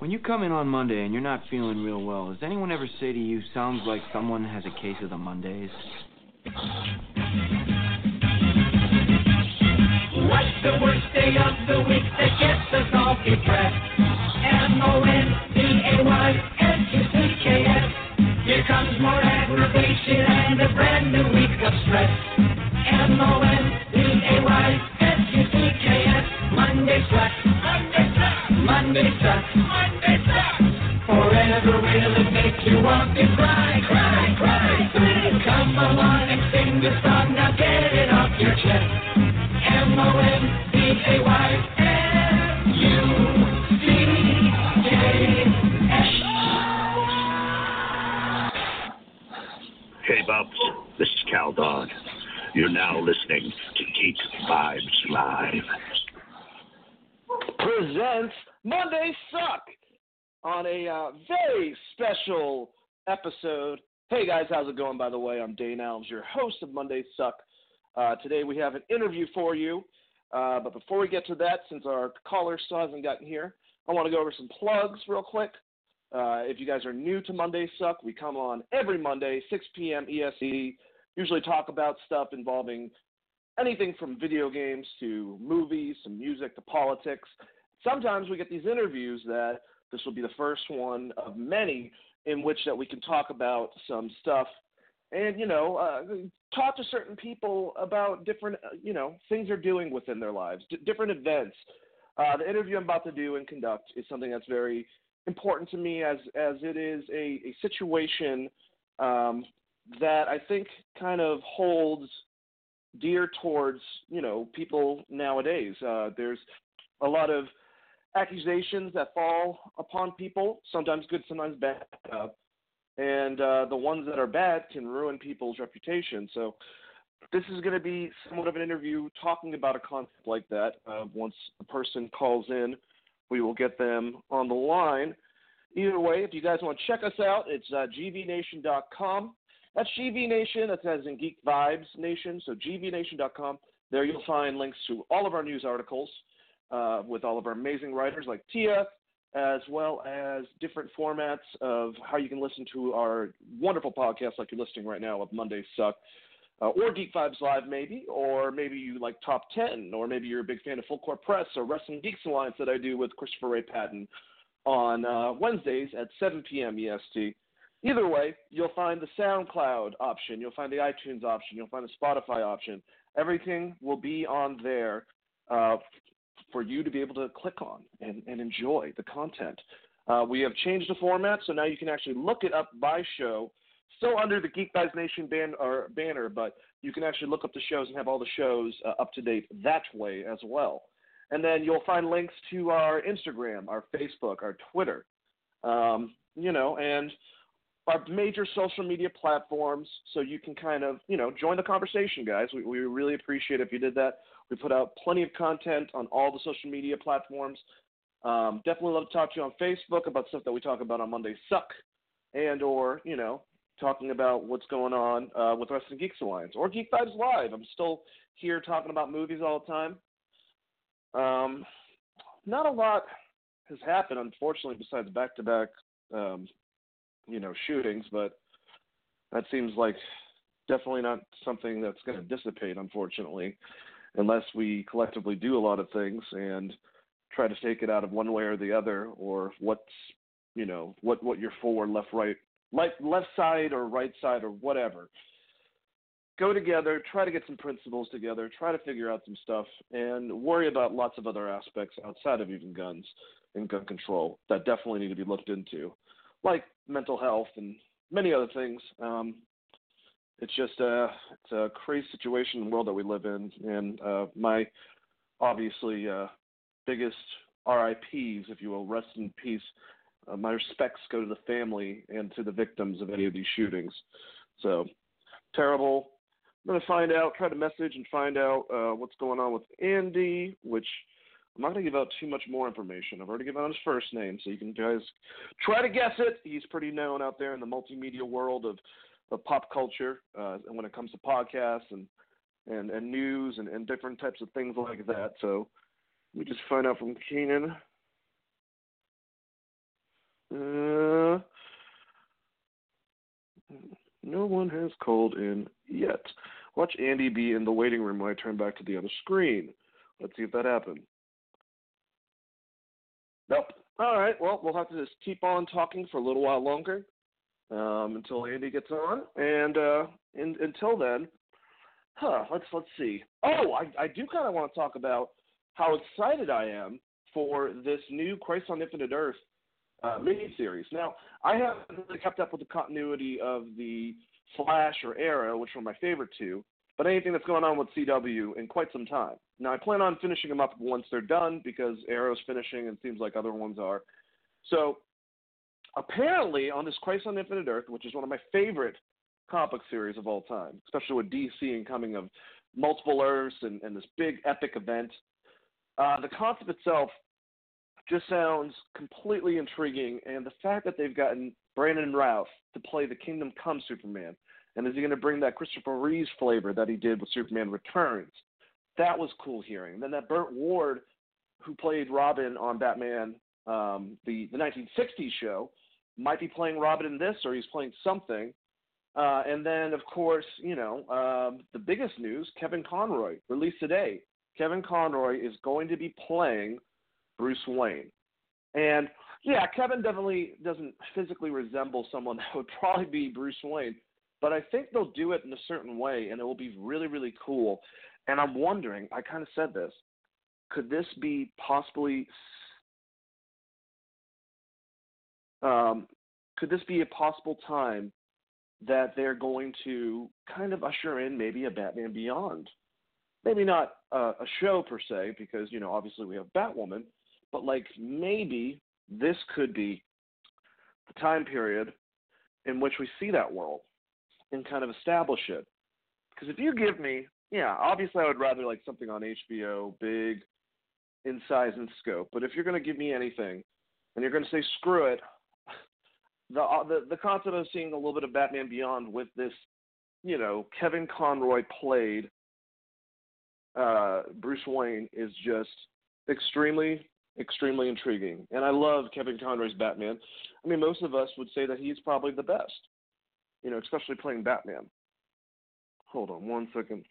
When you come in on Monday and you're not feeling real well, does anyone ever say to you, sounds like someone has a case of the Mondays? What's the worst day of the week that gets us all depressed? M-O-N-D-A-Y-S-U-C-K-S. Here comes more aggravation and a brand new week of stress. M-O-N-D-A-Y-S-U-C-K-S. Monday sucks. Monday sucks. Monday sucks. Monday sucks. Forever will it make you want to cry, cry, cry. Please come along and sing the song. Now get it off your chest. M-O-N-D-A-Y-S. Hey, Bubs. This is Cal Dodd. You're now listening to Geek Vibes Live. presents Monday Suck on a uh, very special episode. Hey guys, how's it going? By the way, I'm Dane Alves, your host of Monday Suck. Uh, today we have an interview for you, uh, but before we get to that, since our caller still hasn't gotten here, I want to go over some plugs real quick. Uh, if you guys are new to Monday Suck, we come on every Monday, 6 p.m. EST. Usually talk about stuff involving anything from video games to movies some music to politics. Sometimes we get these interviews that this will be the first one of many in which that we can talk about some stuff and you know uh, talk to certain people about different uh, you know things they're doing within their lives, d- different events. Uh, the interview I'm about to do and conduct is something that's very important to me as as it is a, a situation um, that I think kind of holds dear towards you know people nowadays. Uh, there's a lot of accusations that fall upon people, sometimes good, sometimes bad, uh, and uh, the ones that are bad can ruin people's reputation. So this is going to be somewhat of an interview talking about a concept like that. Uh, once the person calls in, we will get them on the line. Either way, if you guys want to check us out, it's uh, gvnation.com. That's GV Nation. That says in Geek Vibes Nation. So gvnation.com. There you'll find links to all of our news articles uh, with all of our amazing writers like Tia, as well as different formats of how you can listen to our wonderful podcast like you're listening right now of Monday Suck. Uh, or Geek Vibes Live, maybe, or maybe you like Top 10, or maybe you're a big fan of Full Court Press or Wrestling Geeks Alliance that I do with Christopher Ray Patton on uh, Wednesdays at 7 p.m. EST. Either way, you'll find the SoundCloud option, you'll find the iTunes option, you'll find the Spotify option. Everything will be on there uh, for you to be able to click on and, and enjoy the content. Uh, we have changed the format, so now you can actually look it up by show, still under the Geek Guys Nation ban- banner, but you can actually look up the shows and have all the shows uh, up to date that way as well. And then you'll find links to our Instagram, our Facebook, our Twitter, um, you know, and our major social media platforms so you can kind of, you know, join the conversation, guys. We, we really appreciate if you did that. We put out plenty of content on all the social media platforms. Um, definitely love to talk to you on Facebook about stuff that we talk about on Monday Suck and or, you know, talking about what's going on uh, with Wrestling Geeks Alliance or Geek Vibes Live. I'm still here talking about movies all the time. Um, not a lot has happened, unfortunately, besides back-to-back, um, you know, shootings. But that seems like definitely not something that's going to dissipate, unfortunately, unless we collectively do a lot of things and try to take it out of one way or the other, or what's, you know, what what you're for, left, right, left, left side or right side or whatever go together, try to get some principles together, try to figure out some stuff, and worry about lots of other aspects outside of even guns and gun control that definitely need to be looked into, like mental health and many other things. Um, it's just a it's a crazy situation in the world that we live in, and uh, my obviously uh, biggest RIPS, if you will, rest in peace. Uh, my respects go to the family and to the victims of any of these shootings. So terrible. I'm to find out, try to message and find out uh, what's going on with Andy, which I'm not going to give out too much more information. I've already given out his first name, so you can guys try to guess it. He's pretty known out there in the multimedia world of, of pop culture uh, and when it comes to podcasts and, and, and news and, and different types of things like that. So let me just find out from Keenan. Uh, no one has called in yet. Watch Andy be in the waiting room when I turn back to the other screen. Let's see if that happened. Nope. All right. Well, we'll have to just keep on talking for a little while longer um, until Andy gets on, and uh, in, until then, huh? Let's let's see. Oh, I, I do kind of want to talk about how excited I am for this new Crisis on Infinite Earth uh, miniseries. Now, I haven't really kept up with the continuity of the Flash or Arrow, which were my favorite two, but anything that's going on with CW in quite some time. Now, I plan on finishing them up once they're done because Arrow's finishing and seems like other ones are. So, apparently, on this Crisis on Infinite Earth, which is one of my favorite comic series of all time, especially with DC and coming of multiple Earths and, and this big epic event, uh, the concept itself just sounds completely intriguing. And the fact that they've gotten Brandon Routh to play the Kingdom Come Superman, and is he going to bring that Christopher Reeves flavor that he did with Superman Returns? That was cool hearing. And then that Burt Ward, who played Robin on Batman, um, the the 1960s show, might be playing Robin in this, or he's playing something. Uh, and then, of course, you know, um, the biggest news: Kevin Conroy released today. Kevin Conroy is going to be playing Bruce Wayne. And yeah, Kevin definitely doesn't physically resemble someone that would probably be Bruce Wayne, but I think they'll do it in a certain way and it will be really, really cool. And I'm wondering, I kind of said this, could this be possibly um, could this be a possible time that they're going to kind of usher in maybe a Batman Beyond? Maybe not a show per se, because you know obviously we have Batwoman, but like maybe this could be the time period in which we see that world and kind of establish it. Because if you give me, yeah, obviously I would rather like something on HBO, big in size and scope. But if you're going to give me anything, and you're going to say screw it, the uh, the the concept of seeing a little bit of Batman Beyond with this, you know, Kevin Conroy played uh, Bruce Wayne is just extremely extremely intriguing. And I love Kevin Conroy's Batman. I mean, most of us would say that he's probably the best, you know, especially playing Batman. Hold on one second.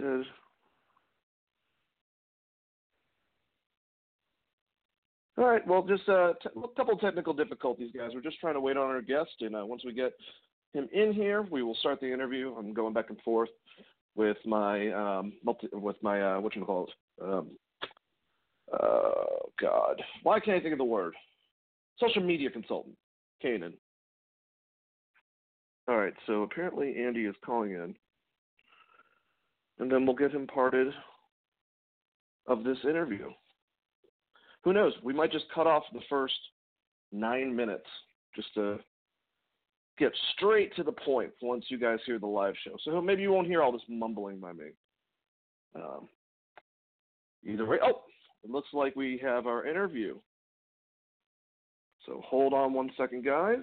Says. All right, well, just uh, t- a couple technical difficulties, guys. We're just trying to wait on our guest, and uh, once we get him in here, we will start the interview. I'm going back and forth with my um, multi, with my uh, what you call it? Um, uh, God, why can't I think of the word? Social media consultant, Kanan. All right, so apparently Andy is calling in, and then we'll get him parted of this interview. Who knows? We might just cut off the first nine minutes just to get straight to the point once you guys hear the live show. So maybe you won't hear all this mumbling by me. Um, either way, oh, it looks like we have our interview. So hold on one second, guys.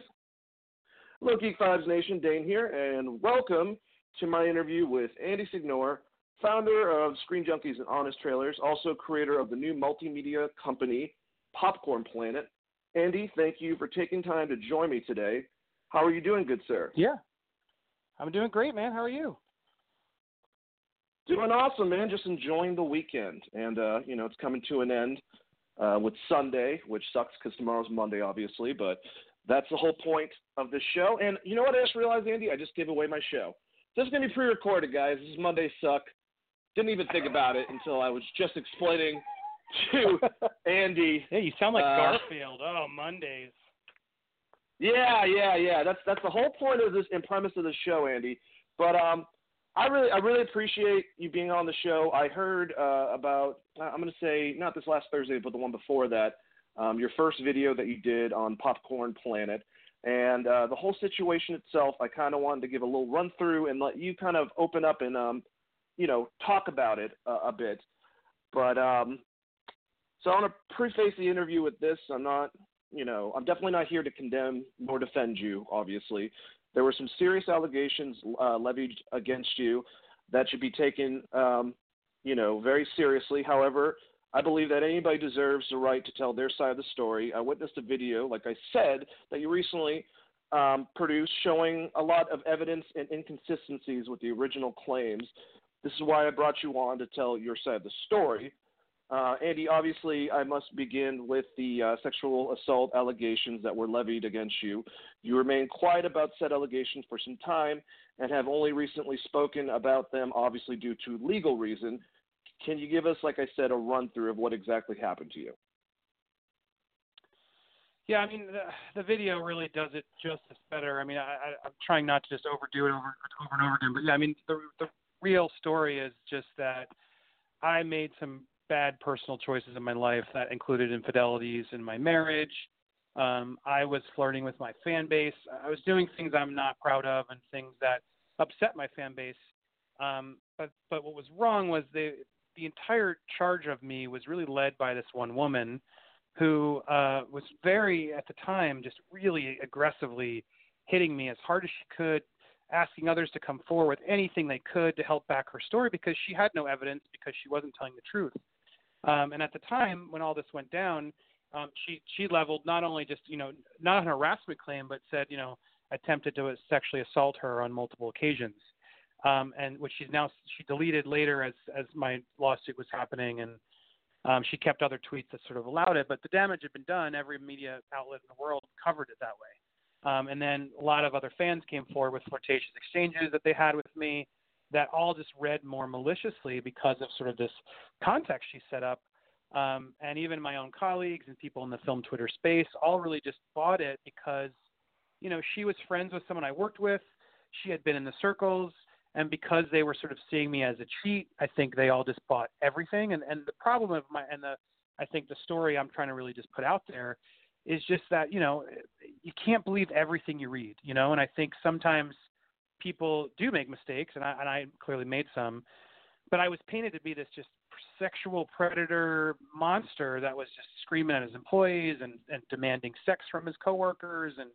Hello, Geek Vibes Nation, Dane here, and welcome to my interview with Andy Signore, founder of Screen Junkies and Honest Trailers, also creator of the new multimedia company Popcorn Planet. Andy, thank you for taking time to join me today. How are you doing, good sir? Yeah, I'm doing great, man. How are you? Doing awesome, man. Just enjoying the weekend, and uh, you know it's coming to an end uh, with Sunday, which sucks because tomorrow's Monday, obviously. But that's the whole point of this show. And you know what I just realized, Andy? I just gave away my show. This is gonna be pre-recorded, guys. This is Monday Suck. Didn't even think about it until I was just explaining to Andy. Yeah, you sound like uh, Garfield. Oh, Mondays. Yeah, yeah, yeah. That's that's the whole point of this and premise of the show, Andy. But um, I really I really appreciate you being on the show. I heard uh, about I'm going to say not this last Thursday, but the one before that. Um, your first video that you did on Popcorn Planet, and uh, the whole situation itself. I kind of wanted to give a little run through and let you kind of open up and um, you know talk about it uh, a bit. But um, so I want to preface the interview with this. I'm not you know, I'm definitely not here to condemn nor defend you, obviously. There were some serious allegations uh, levied against you that should be taken, um, you know, very seriously. However, I believe that anybody deserves the right to tell their side of the story. I witnessed a video, like I said, that you recently um, produced showing a lot of evidence and inconsistencies with the original claims. This is why I brought you on to tell your side of the story. Uh, Andy, obviously, I must begin with the uh, sexual assault allegations that were levied against you. You remain quiet about said allegations for some time and have only recently spoken about them, obviously, due to legal reason. Can you give us, like I said, a run through of what exactly happened to you? Yeah, I mean the, the video really does it justice better. I mean, I, I, I'm trying not to just overdo it over over and over again, but yeah, I mean the the real story is just that I made some bad personal choices in my life that included infidelities in my marriage. Um, I was flirting with my fan base. I was doing things I'm not proud of and things that upset my fan base. Um, but but what was wrong was the the entire charge of me was really led by this one woman who uh, was very at the time just really aggressively hitting me as hard as she could, asking others to come forward with anything they could to help back her story because she had no evidence because she wasn't telling the truth. Um, and at the time when all this went down, um, she she leveled not only just you know not an harassment claim, but said you know attempted to sexually assault her on multiple occasions, um, and which she's now she deleted later as as my lawsuit was happening, and um, she kept other tweets that sort of allowed it. But the damage had been done. Every media outlet in the world covered it that way. Um, and then a lot of other fans came forward with flirtatious exchanges that they had with me that all just read more maliciously because of sort of this context she set up. Um, and even my own colleagues and people in the film Twitter space all really just bought it because, you know, she was friends with someone I worked with. She had been in the circles. And because they were sort of seeing me as a cheat, I think they all just bought everything. And, and the problem of my, and the, I think the story I'm trying to really just put out there is just that, you know, you can't believe everything you read, you know, and I think sometimes people do make mistakes, and I, and I clearly made some, but I was painted to be this just sexual predator monster that was just screaming at his employees and, and demanding sex from his coworkers and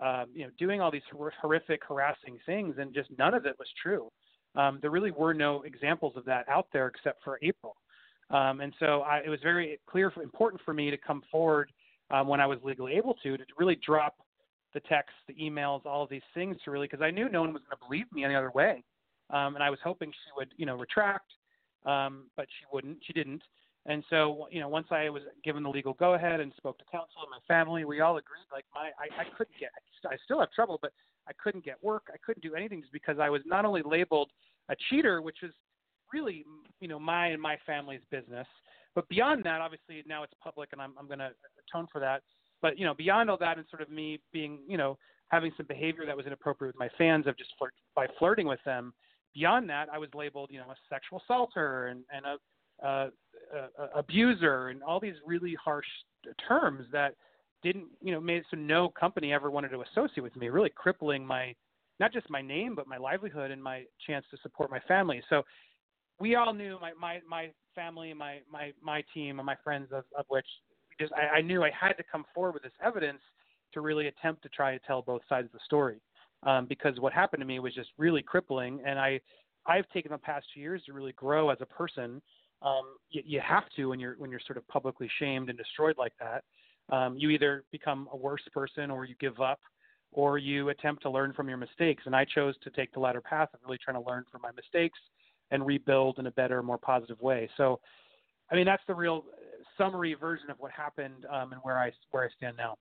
um, you know doing all these horrific harassing things and just none of it was true. Um, there really were no examples of that out there except for april. Um, and so I, it was very clear for, important for me to come forward um, when i was legally able to to really drop the texts, the emails, all of these things to really because I knew no one was going to believe me any other way, um, and I was hoping she would, you know, retract, um, but she wouldn't. She didn't. And so, you know, once I was given the legal go-ahead and spoke to counsel and my family, we all agreed. Like my, I, I couldn't get. I still have trouble, but I couldn't get work. I couldn't do anything just because I was not only labeled a cheater, which was really, you know, my and my family's business, but beyond that, obviously now it's public, and I'm, I'm going to atone for that. But you know, beyond all that, and sort of me being, you know, having some behavior that was inappropriate with my fans of just flirt by flirting with them. Beyond that, I was labeled, you know, a sexual assaulter and and a, a, a abuser and all these really harsh terms that didn't, you know, made it so no company ever wanted to associate with me, really crippling my not just my name but my livelihood and my chance to support my family. So we all knew my my my family, my my my team, and my friends of, of which just I, I knew I had to come forward with this evidence to really attempt to try to tell both sides of the story. Um, because what happened to me was just really crippling, and I I've taken the past two years to really grow as a person. Um, you, you have to when you're when you're sort of publicly shamed and destroyed like that. Um, you either become a worse person or you give up, or you attempt to learn from your mistakes. And I chose to take the latter path of really trying to learn from my mistakes and rebuild in a better, more positive way. So, I mean, that's the real summary version of what happened um, and where I where I stand now.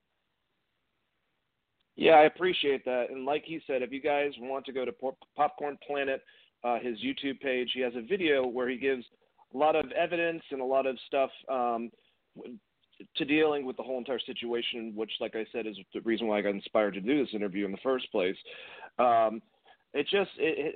Yeah, I appreciate that. And like he said, if you guys want to go to Popcorn Planet, uh, his YouTube page, he has a video where he gives a lot of evidence and a lot of stuff um, to dealing with the whole entire situation, which, like I said, is the reason why I got inspired to do this interview in the first place. Um, it just it, it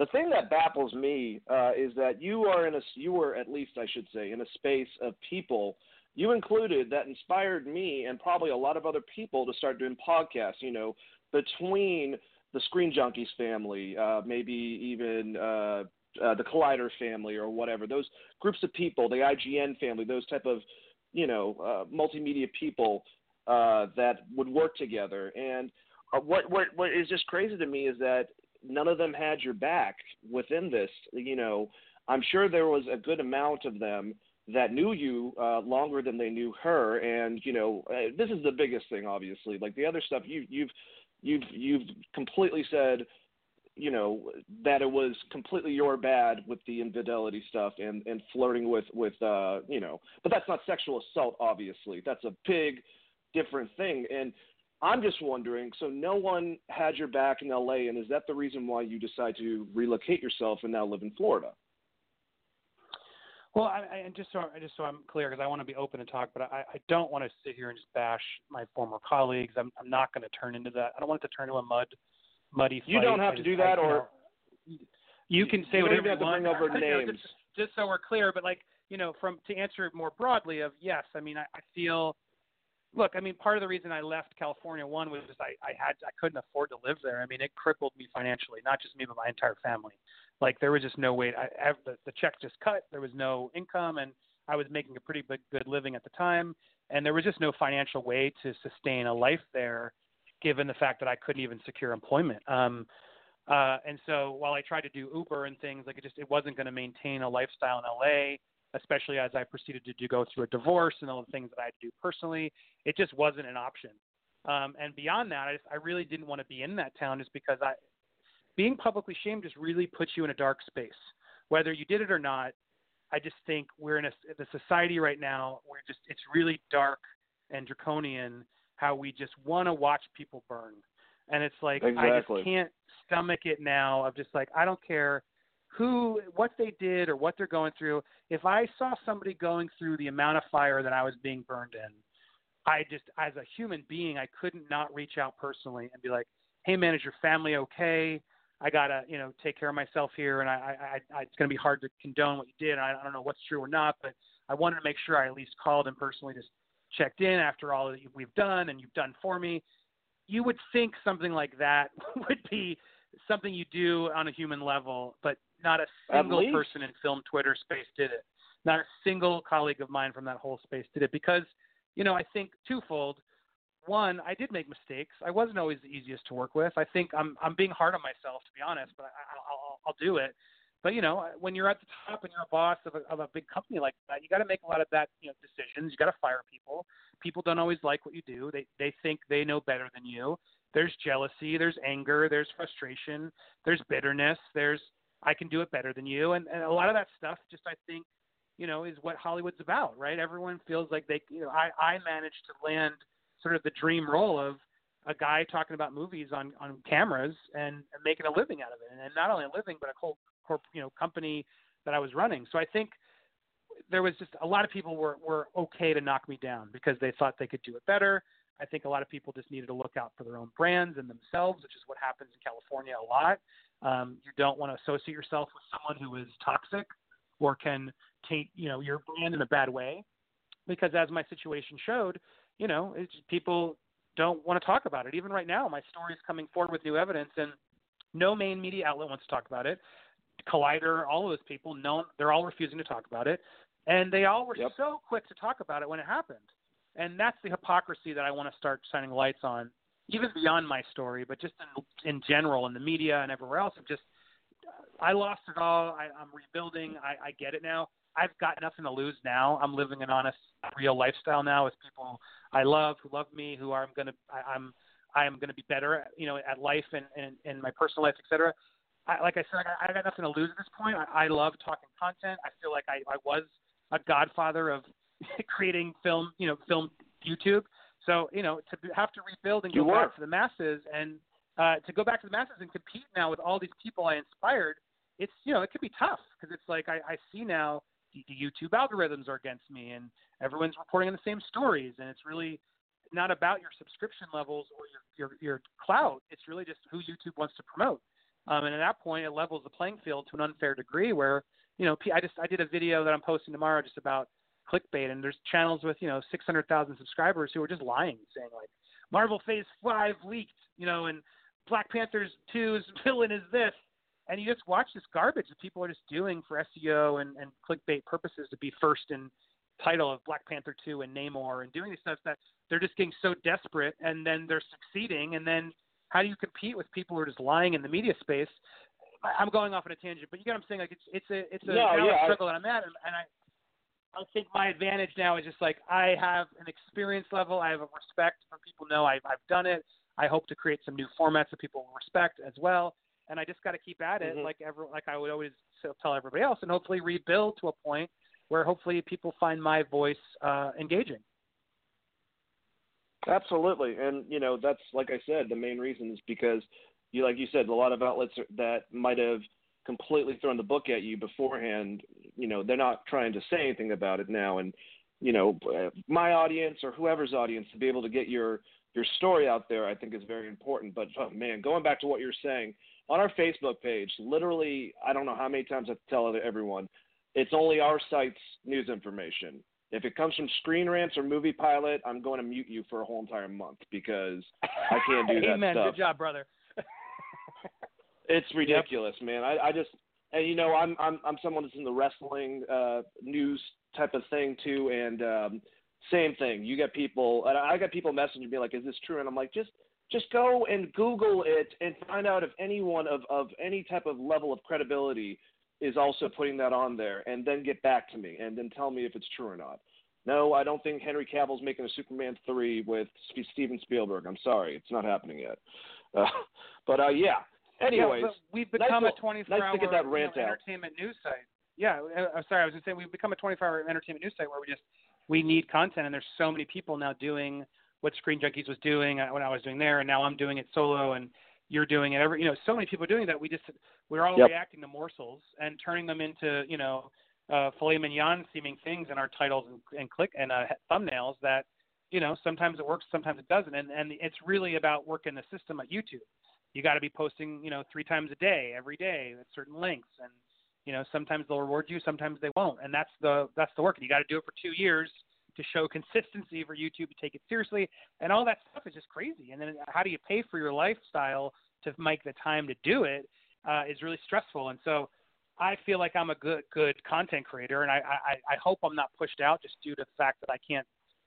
the thing that baffles me uh, is that you are in a you were at least I should say in a space of people you included that inspired me and probably a lot of other people to start doing podcasts. You know, between the Screen Junkies family, uh, maybe even uh, uh, the Collider family or whatever. Those groups of people, the IGN family, those type of you know uh, multimedia people uh, that would work together. And uh, what what what is just crazy to me is that none of them had your back within this. You know, I'm sure there was a good amount of them that knew you uh, longer than they knew her, and you know uh, this is the biggest thing, obviously. Like the other stuff, you, you've you've you've completely said, you know, that it was completely your bad with the infidelity stuff and and flirting with with uh, you know, but that's not sexual assault, obviously. That's a big different thing, and I'm just wondering. So no one had your back in L.A., and is that the reason why you decide to relocate yourself and now live in Florida? Well, I, I, and just so just so I'm clear, because I want to be open and talk, but I, I don't want to sit here and just bash my former colleagues. I'm, I'm not going to turn into that. I don't want it to turn into a mud, muddy. You don't have I to do that, I, you or know, you can say you whatever you to want. over You know, just, just so we're clear, but like you know, from to answer it more broadly, of yes, I mean, I, I feel. Look, I mean, part of the reason I left California one was just I, I had I couldn't afford to live there. I mean, it crippled me financially, not just me but my entire family. Like there was just no way. I, I the, the check just cut. There was no income, and I was making a pretty big, good living at the time, and there was just no financial way to sustain a life there, given the fact that I couldn't even secure employment. Um, uh, and so while I tried to do Uber and things, like it just it wasn't going to maintain a lifestyle in LA, especially as I proceeded to do, go through a divorce and all the things that I had to do personally. It just wasn't an option. Um, and beyond that, I, just, I really didn't want to be in that town just because I, being publicly shamed just really puts you in a dark space. Whether you did it or not, I just think we're in a the society right now where just it's really dark and draconian how we just want to watch people burn. And it's like I just can't stomach it now of just like I don't care who what they did or what they're going through. If I saw somebody going through the amount of fire that I was being burned in, I just as a human being I couldn't not reach out personally and be like, "Hey man, is your family okay? I gotta, you know, take care of myself here, and I, I, I it's gonna be hard to condone what you did. I, I don't know what's true or not, but I wanted to make sure I at least called and personally just checked in after all that we've done and you've done for me. You would think something like that would be something you do on a human level, but not a single person in film Twitter space did it. Not a single colleague of mine from that whole space did it because, you know, I think twofold one, I did make mistakes. I wasn't always the easiest to work with. I think I'm I'm being hard on myself to be honest, but I, I'll, I'll I'll do it. But you know, when you're at the top and you're a boss of a, of a big company like that, you got to make a lot of that you know decisions. You got to fire people. People don't always like what you do. They they think they know better than you. There's jealousy. There's anger. There's frustration. There's bitterness. There's I can do it better than you, and, and a lot of that stuff just I think you know is what Hollywood's about, right? Everyone feels like they you know I I managed to land sort of the dream role of a guy talking about movies on on cameras and, and making a living out of it, and, and not only a living, but a whole corp, you know company that I was running. So I think there was just a lot of people were were okay to knock me down because they thought they could do it better. I think a lot of people just needed to look out for their own brands and themselves, which is what happens in California a lot. Um, you don't want to associate yourself with someone who is toxic or can taint you know your brand in a bad way, because as my situation showed, you know, it's, people don't want to talk about it. Even right now, my story is coming forward with new evidence, and no main media outlet wants to talk about it. Collider, all of those people, no, they're all refusing to talk about it, and they all were Yep. so quick to talk about it when it happened. And that's the hypocrisy that I want to start shining lights on, even beyond my story, but just in, in general in the media and everywhere else. Of just, I lost it all. I, I'm rebuilding. I, I get it now. I've got nothing to lose now. I'm living an honest, real lifestyle now with people I love, who love me, who are I'm gonna I, I'm I am gonna be better, you know, at life and and in my personal life, etc. I, like I said, I, I got nothing to lose at this point. I, I love talking content. I feel like I, I was a godfather of creating film, you know, film YouTube. So you know, to have to rebuild and You go were. back to the masses and uh, to go back to the masses and compete now with all these people I inspired, it's you know it could be tough because it's like I, I see now the, the YouTube algorithms are against me and everyone's reporting on the same stories and it's really not about your subscription levels or your your, your clout. It's really just who YouTube wants to promote. Um, and at that point, it levels the playing field to an unfair degree where you know I just I did a video that I'm posting tomorrow just about clickbait and there's channels with you know 600,000 subscribers who are just lying, saying like Marvel Phase Five leaked, you know, and Black Panther's two's villain is this, and you just watch this garbage that people are just doing for SEO and, and clickbait purposes to be first in title of Black Panther 2 and Namor and doing these stuff that they're just getting so desperate and then they're succeeding and then how do you compete with people who are just lying in the media space? I'm going off on a tangent, but you get what I'm saying. Like it's it's a it's a No, yeah, I- struggle that I'm at, and, and I I think my advantage now is just like I have an experience level. I have a respect for people know I've I've done it. I hope to create some new formats that people will respect as well. And I just got to keep at it, Mhm. like every like I would always tell everybody else, and hopefully rebuild to a point where hopefully people find my voice uh, engaging. Absolutely, and you know that's like I said, the main reason is because you, like you said, a lot of outlets that might have completely thrown the book at you beforehand. You know, they're not trying to say anything about it now, and you know, my audience or whoever's audience to be able to get your your story out there, I think is very important. But oh man, going back to what you're saying on our Facebook page, literally, I don't know how many times I tell everyone, it's only our site's news information. If it comes from Screen Rants or Movie Pilot, I'm going to mute you for a whole entire month because I can't do that Amen. stuff. Good job, brother. It's ridiculous, man. I, I just and you know I'm I'm I'm someone that's in the wrestling uh, news type of thing too, and um, same thing. You get people, and I got people messaging me like, "Is this true?" And I'm like, just just go and Google it and find out if anyone of of any type of level of credibility is also putting that on there, and then get back to me and then tell me if it's true or not. No, I don't think Henry Cavill's making a Superman three with Steven Spielberg. I'm sorry, it's not happening yet. Uh, but uh, yeah. Anyways, yeah, we've become to- a 24 nice to get hour that rant you know, out. entertainment news site. Yeah, uh, I'm sorry. I was just saying we've become a 24 hour entertainment news site where we just we need content, and there's so many people now doing what Screen Junkies was doing uh, when I was doing there, and now I'm doing it solo, and you're doing it. Every you know, so many people are doing that. We just we're all Yep. reacting to morsels and turning them into you know uh, filet mignon seeming things in our titles and, and click and uh, thumbnails that you know sometimes it works, sometimes it doesn't, and and it's really about working the system at YouTube. You got to be posting, you know, three times a day, every day, at certain lengths, and you know sometimes they'll reward you, sometimes they won't, and that's the that's the work. And you got to do it for two years to show consistency for YouTube to take it seriously, and all that stuff is just crazy. And then how do you pay for your lifestyle to make the time to do it uh, is really stressful. And so I feel like I'm a good good content creator, and I, I I hope I'm not pushed out just due to the fact that I can't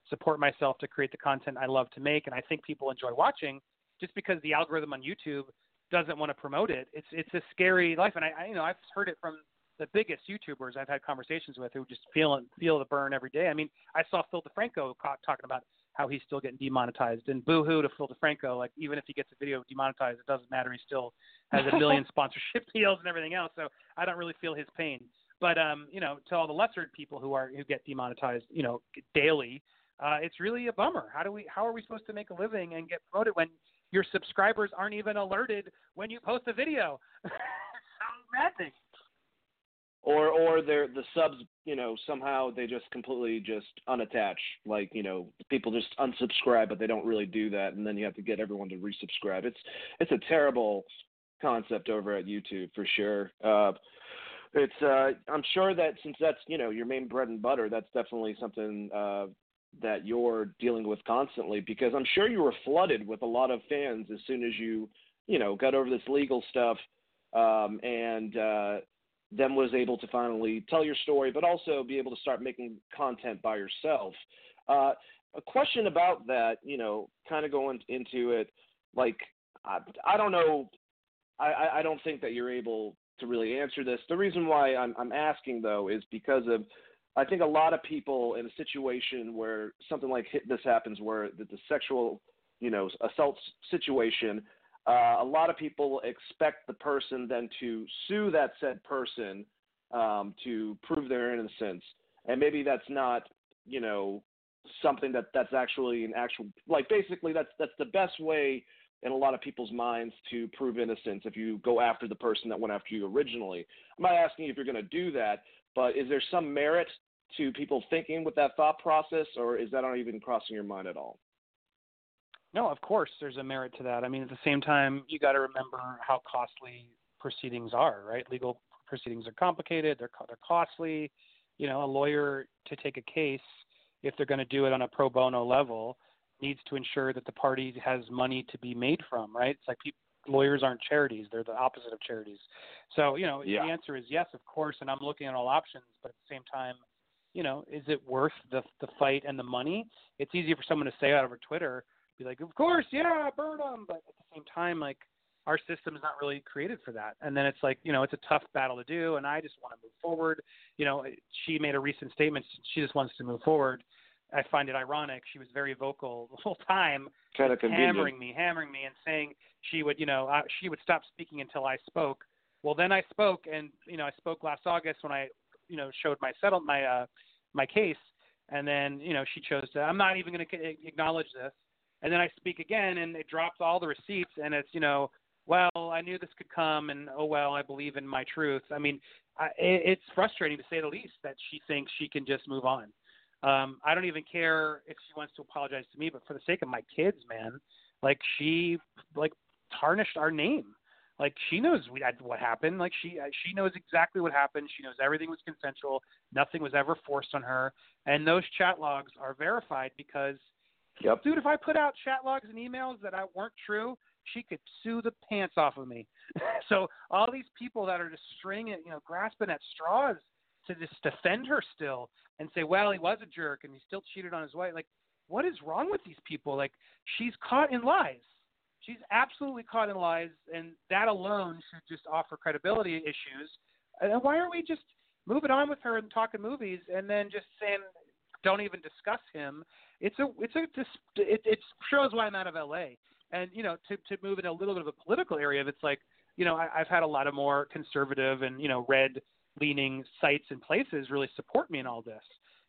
support myself to create the content I love to make, and I think people enjoy watching just because the algorithm on YouTube doesn't want to promote it. It's it's a scary life, and I, I you know I've heard it from the biggest YouTubers I've had conversations with who just feel feel the burn every day. I mean, I saw Phil DeFranco talking about how he's still getting demonetized, and boo hoo to Phil DeFranco. Like even if he gets a video demonetized, it doesn't matter. He still has a million sponsorship deals and everything else. So I don't really feel his pain. But um, you know, to all the lesser people who are who get demonetized, you know, daily, uh, it's really a bummer. How do we? How are we supposed to make a living and get promoted when your subscribers aren't even alerted when you post a video? it's so maddening. or or they're the subs you know somehow they just completely just unattach like you know people just unsubscribe but they don't really do that and then you have to get everyone to resubscribe it's it's a terrible concept over at youtube for sure uh it's uh i'm sure that since that's you know your main bread and butter that's definitely something uh that you're dealing with constantly because i'm sure you were flooded with a lot of fans as soon as you you know got over this legal stuff um and uh then was able to finally tell your story, but also be able to start making content by yourself. Uh, a question about that, you know, kind of going into it, like I, I don't know, I, I- don't think that you're able to really answer this. The reason why I'm, I'm asking though is because of I think a lot of people in a situation where something like this happens, where the, the sexual, you know, assault situation, uh, a lot of people expect the person then to sue that said person um, to prove their innocence, and maybe that's not, you know, something that that's actually an actual like basically that's that's the best way in a lot of people's minds to prove innocence if you go after the person that went after you originally. I'm not asking if you're going to do that, but is there some merit to people thinking with that thought process, or is that not even crossing your mind at all? No, of course, there's a merit to that. I mean, at the same time, you got to remember how costly proceedings are, right? Legal proceedings are complicated. They're they're costly. You know, a lawyer to take a case, if they're going to do it on a pro bono level, needs to ensure that the party has money to be made from, right? It's like peop lawyers aren't charities; they're the opposite of charities. So, you know, Yeah. the answer is yes, of course, and I'm looking at all options. But at the same time, you know, is it worth the the fight and the money? It's easy for someone to say out over Twitter, be like, of course, yeah, burn them. But at the same time, like, our system is not really created for that. And then it's like, you know, it's a tough battle to do, and I just want to move forward. You know, she made a recent statement. She just wants to move forward. I find it ironic. She was very vocal the whole time, Kind of hammering me, hammering me, and saying she would, you know, uh, she would stop speaking until I spoke. Well, then I spoke, and you know, I spoke last August when I, you know, showed my settle my uh, my case, and then you know, she chose to. I'm not even going to acknowledge this. And then I speak again, and it drops all the receipts, and it's, you know, well, I knew this could come, and oh well, I believe in my truth. I mean, I, it, it's frustrating to say the least that she thinks she can just move on. Um, I don't even care if she wants to apologize to me, but for the sake of my kids, man, like she like tarnished our name. Like she knows we what happened. Like she she knows exactly what happened. She knows everything was consensual. Nothing was ever forced on her. And those chat logs are verified because, Yep. dude, if I put out chat logs and emails that I weren't true, she could sue the pants off of me. so all these people that are just stringing, you know, grasping at straws to just defend her still and say, well, he was a jerk and he still cheated on his wife. Like, what is wrong with these people? Like, she's caught in lies. She's absolutely caught in lies, and that alone should just offer credibility issues. And why are we just moving on with her and talking movies, and then just saying don't even discuss him? It's a it's a it, it shows why I'm out of L.A. And you know, to to move in a little bit of a political area, it's like you know I, I've had a lot of more conservative and you know red leaning sites and places really support me in all this.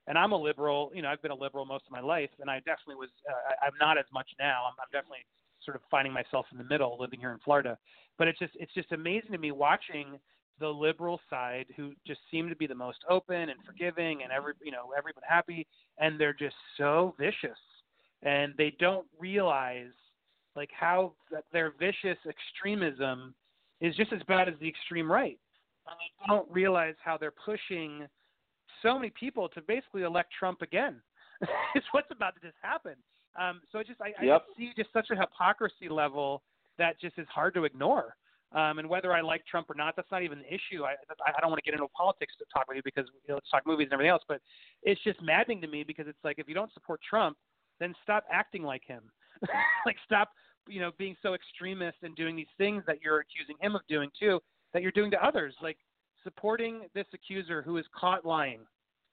And I'm a liberal, you know, I've been a liberal most of my life, and I definitely was. Uh, I'm not as much now. I'm, I'm definitely sort of finding myself in the middle, living here in Florida. But it's just it's just amazing to me watching the liberal side, who just seem to be the most open and forgiving, and every you know everyone happy, and they're just so vicious, and they don't realize like how their vicious extremism is just as bad as the extreme right and they don't realize how they're pushing so many people to basically elect Trump again. it's what's about to just happen. Um, so it just I, I Yep. see just such a hypocrisy level that just is hard to ignore. Um, and whether I like Trump or not, that's not even the issue. I I don't want to get into politics to talk with you because you know, let's talk movies and everything else. But it's just maddening to me because it's like if you don't support Trump, then stop acting like him. like stop, you know, being so extremist and doing these things that you're accusing him of doing too, that you're doing to others. Like supporting this accuser who is caught lying,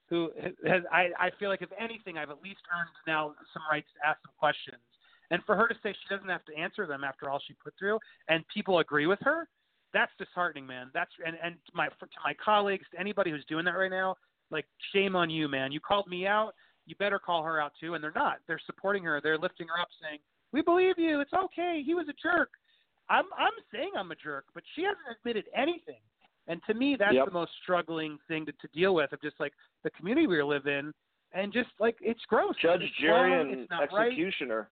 who has I, I feel like if anything, I've at least earned now some rights to ask some questions. And for her to say she doesn't have to answer them after all she put through, and people agree with her, that's disheartening, man. That's and and to my to my colleagues, to anybody who's doing that right now, like shame on you, man. You called me out. You better call her out too. And they're not. They're supporting her. They're lifting her up, saying, "We believe you. It's okay. He was a jerk." I'm I'm saying I'm a jerk, but she hasn't admitted anything. And to me, that's Yep. the most struggling thing to, to deal with of just like the community we live in, and just like it's gross. Judge, it's jury, wrong, and not right. executioner.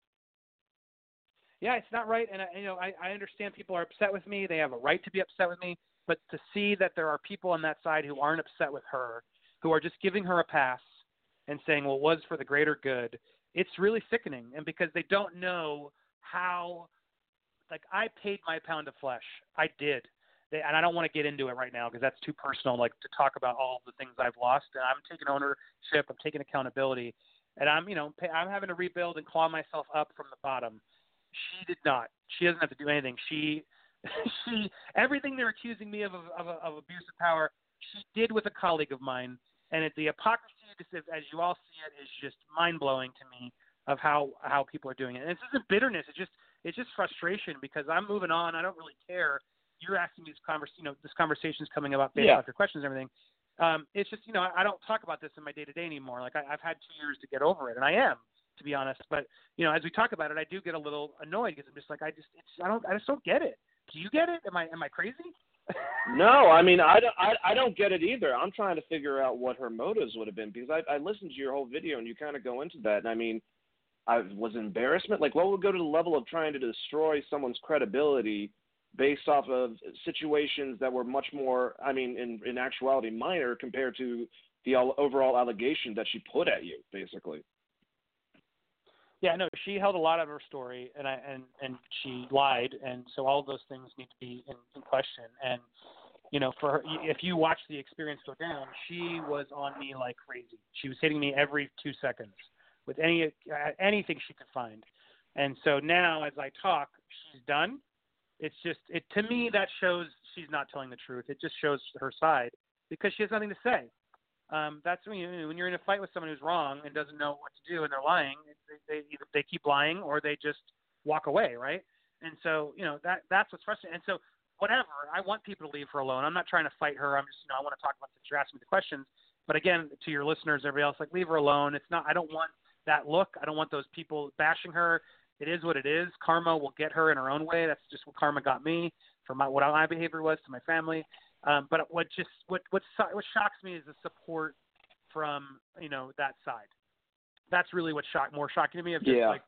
Yeah, it's not right, and I, you know I, I understand people are upset with me. They have a right to be upset with me, but to see that there are people on that side who aren't upset with her, who are just giving her a pass and saying, "Well, it was for the greater good," it's really sickening. And because they don't know how, like I paid my pound of flesh, I did, they, and I don't want to get into it right now because that's too personal. Like to talk about all the things I've lost, and I'm taking ownership, I'm taking accountability, and I'm you know pay, I'm having to rebuild and claw myself up from the bottom. She did not. She doesn't have to do anything. She, she, everything they're accusing me of of, of, of abuse of power, she did with a colleague of mine, and it, the hypocrisy, as you all see it, is just mind blowing to me of how how people are doing it. And this isn't bitterness. It's just it's just frustration because I'm moving on. I don't really care. You're asking me this convers, you know, this conversation's coming about based Yeah. off your questions and everything. Um, it's just you know I, I don't talk about this in my day to day anymore. Like I, I've had two years to get over it, and I am to be honest. But you know, as we talk about it, I do get a little annoyed because I'm just like, I just, it's, I don't, I just don't get it. Do you get it? Am I, am I crazy? No, I mean I don't, I, I don't get it either. I'm trying to figure out what her motives would have been because I, I listened to your whole video and you kind of go into that. And I mean, I was embarrassment. Like, what would go to the level of trying to destroy someone's credibility based off of situations that were much more, I mean, in in actuality, minor compared to the all, overall allegation that she put at you, basically. Yeah, no, she held a lot of her story, and I and and she lied, and so all those things need to be in, in question. And you know, for her, if you watch the experience go down, she was on me like crazy. She was hitting me every two seconds with any uh, anything she could find. And so now, as I talk, she's done. it's just it to me that shows she's not telling the truth. It just shows her side because she has nothing to say. Um, that's when you when you're in a fight with someone who's wrong and doesn't know what to do and they're lying. They, they either they keep lying or they just walk away, right? And so you know that that's what's frustrating. And so whatever, I want people to leave her alone. I'm not trying to fight her. I'm just you know I want to talk about since you're asking me the questions. But again, to your listeners, everybody else, like leave her alone. It's not. I don't want that look. I don't want those people bashing her. It is what it is. Karma will get her in her own way. That's just what karma got me for my what my behavior was to my family. Um, but what just what what what shocks me is the support from you know that side. That's really what shocked more shocking to me. Of just Yeah. like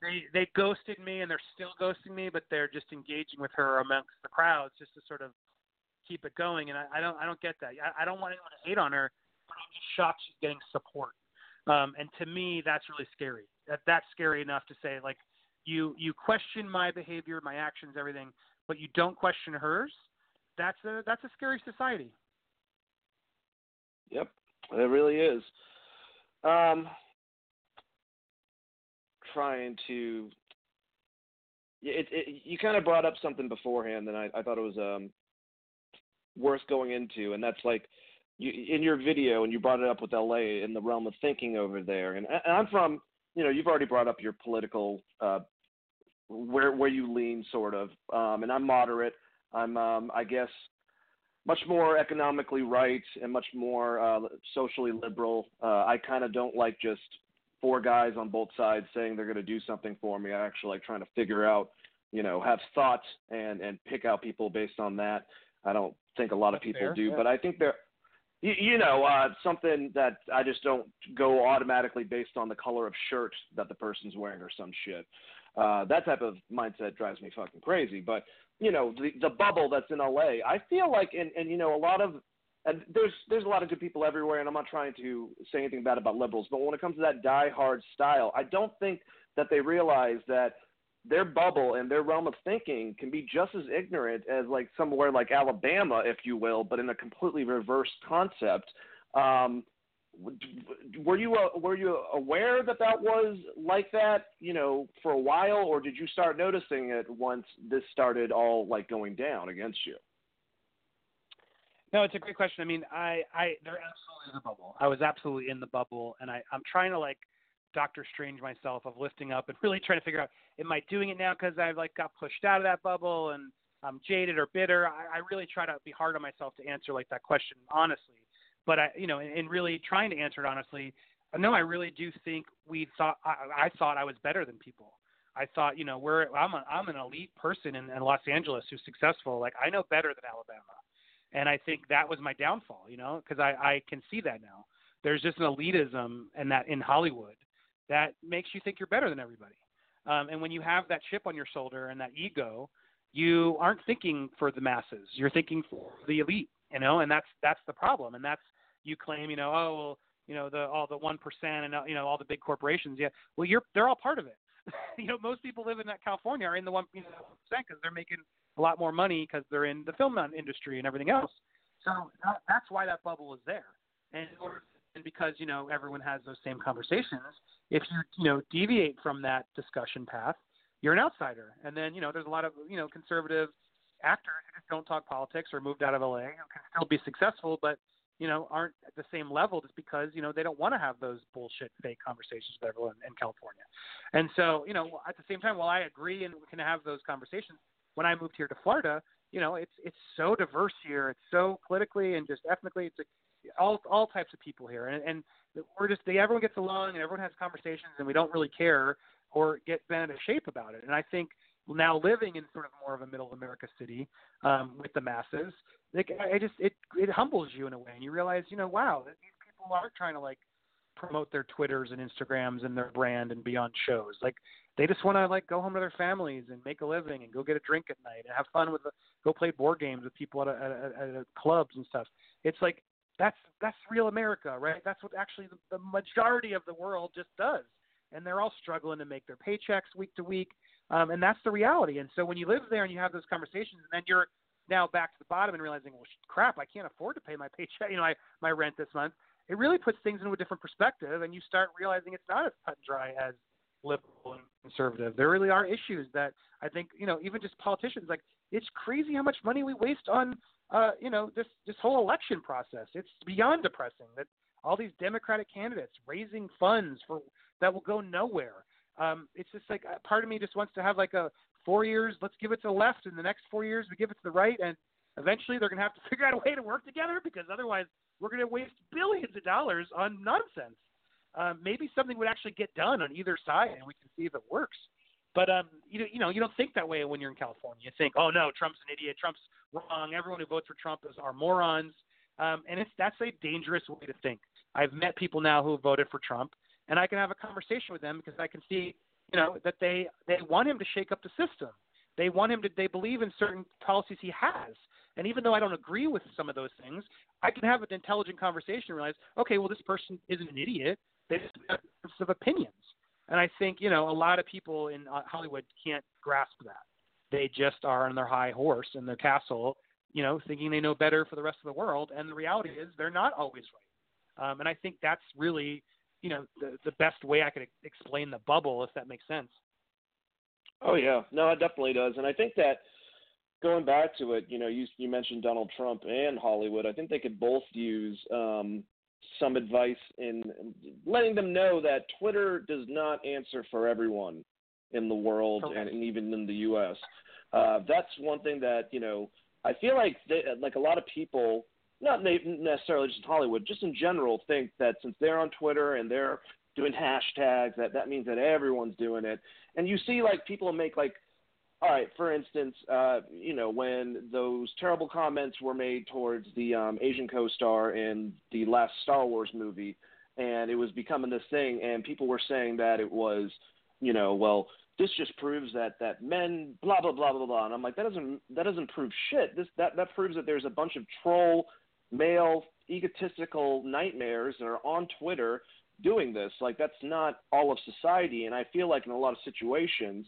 they they ghosted me and they're still ghosting me, but they're just engaging with her amongst the crowds just to sort of keep it going. And I, I don't I don't get that. I, I don't want anyone to hate on her, but I'm just shocked she's getting support. Um, and to me, that's really scary. That that's scary enough to say like you you question my behavior, my actions, everything, but you don't question hers. That's a that's a scary society. Yep, it really is. Um, trying to. It, it, you kind of brought up something beforehand, and I, I thought it was um, worth going into, and that's like you, in your video, and you brought it up with LA in the realm of thinking over there. And, and I'm from, you know, you've already brought up your political, uh, where where you lean, sort of, um, and I'm moderate. I'm, um, I guess, much more economically right and much more uh, socially liberal. Uh, I kind of don't like just four guys on both sides saying they're going to do something for me. I actually like trying to figure out, you know, have thoughts and and pick out people based on that. I don't think a lot of That's people fair, do, yeah. but I think there. You, know, uh, something that I just don't go automatically based on the color of shirt that the person's wearing or some shit. Uh, that type of mindset drives me fucking crazy. But you know, the the bubble that's in LA, I feel like, and and you know, a lot of and there's there's a lot of good people everywhere, and I'm not trying to say anything bad about liberals, but when it comes to that die-hard style, I don't think that they realize that their bubble and their realm of thinking can be just as ignorant as like somewhere like Alabama, if you will, but in a completely reversed concept. Um, were you uh, were you aware that that was like that, you know, for a while, or did you start noticing it once this started all like going down against you? No, it's a great question. I mean, I, I, there absolutely is a bubble. I was absolutely in the bubble, and I, I'm trying to like Doctor Strange myself of lifting up and really trying to figure out, am I doing it now because I like got pushed out of that bubble and I'm jaded or bitter? I, I really try to be hard on myself to answer like that question honestly. But I, you know, in, in really trying to answer it honestly, no, I really do think we thought I, I thought I was better than people. I thought, you know, we're I'm a, I'm an elite person in, in Los Angeles who's successful. Like I know better than Alabama and I think that was my downfall, you know, because I, I can see that now. There's just an elitism and that in Hollywood that makes you think you're better than everybody. Um, and when you have that chip on your shoulder and that ego, you aren't thinking for the masses. You're thinking for the elite, you know, and that's that's the problem. And that's you claim, you know, oh well, you know, the all the one percent and you know all the big corporations. Yeah, well, you're they're all part of it. you know, most people live in that California are in the one you know percent because they're making a lot more money because they're in the film industry and everything else. So that, that's why that bubble is there. And, in order, and because you know everyone has those same conversations, if you you know deviate from that discussion path, you're an outsider. And then you know there's a lot of you know conservative actors who just don't talk politics or moved out of LA who can still be successful, but you know aren't at the same level just because you know they don't want to have those bullshit fake conversations with everyone in California. And so you know at the same time, while I agree and we can have those conversations, when I moved here to Florida, you know, it's it's so diverse here. It's so politically and just ethnically. It's like all all types of people here, and, and we're just they, everyone gets along and everyone has conversations, and we don't really care or get bent out of shape about it. And I think now living in sort of more of a middle America city um, with the masses, like I just it it humbles you in a way, and you realize, you know, wow, these people aren't trying to like promote their Twitters and Instagrams and their brand and be on shows. Like they just want to like go home to their families and make a living and go get a drink at night and have fun with go play board games with people at, a, at, a, at a clubs and stuff. It's like that's that's real America, right? That's what actually the, the majority of the world just does, and they're all struggling to make their paychecks week to week, um, and that's the reality. And so when you live there and you have those conversations, and then you're now back to the bottom and realizing, well, crap, I can't afford to pay my paycheck, you know, my my rent this month. It really puts things into a different perspective, and you start realizing it's not as cut and dry as liberal and conservative. There really are issues that I think you know even just politicians like it's crazy how much money we waste on uh, you know this this whole election process. It's beyond depressing that all these Democratic candidates raising funds for that will go nowhere. Um, it's just like uh, part of me just wants to have like a four years. Let's give it to the left, and the next four years we give it to the right, and eventually they're going to have to figure out a way to work together because otherwise we're going to waste billions of dollars on nonsense. Um, maybe something would actually get done on either side, and we can see if it works. But um, you know, you know, you don't think that way when you're in California. You think, oh no, Trump's an idiot. Trump's wrong. Everyone who votes for Trump is are morons. Um, and it's that's a dangerous way to think. I've met people now who voted for Trump, and I can have a conversation with them because I can see, you know, that they they want him to shake up the system. They want him to. They believe in certain policies he has. And even though I don't agree with some of those things, I can have an intelligent conversation and realize, okay, well, this person isn't an idiot. They just have of opinions. And I think, you know, a lot of people in uh, Hollywood can't grasp that. They just are on their high horse in their castle, you know, thinking they know better for the rest of the world. And the reality is they're not always right. Um, and I think that's really, you know, the, the best way I could explain the bubble, if that makes sense. Oh yeah, no, it definitely does. And I think that going back to it, you know, you you mentioned Donald Trump and Hollywood. I think they could both use um, some advice in letting them know that Twitter does not answer for everyone in the world okay. and, and, even in the U.S. Uh, that's one thing that you know I feel like they, like a lot of people, not necessarily just in Hollywood, just in general, think that since they're on Twitter and they're doing hashtags, that that means that everyone's doing it. And you see like people make like all right, for instance, uh, you know, when those terrible comments were made towards the um, Asian co-star in the last Star Wars movie, and it was becoming this thing, and people were saying that it was, you know, well, this just proves that that men blah blah blah blah blah, and I'm like, that doesn't that doesn't prove shit. This that that proves that there's a bunch of troll, male, egotistical nightmares that are on Twitter doing this. Like that's not all of society, and I feel like in a lot of situations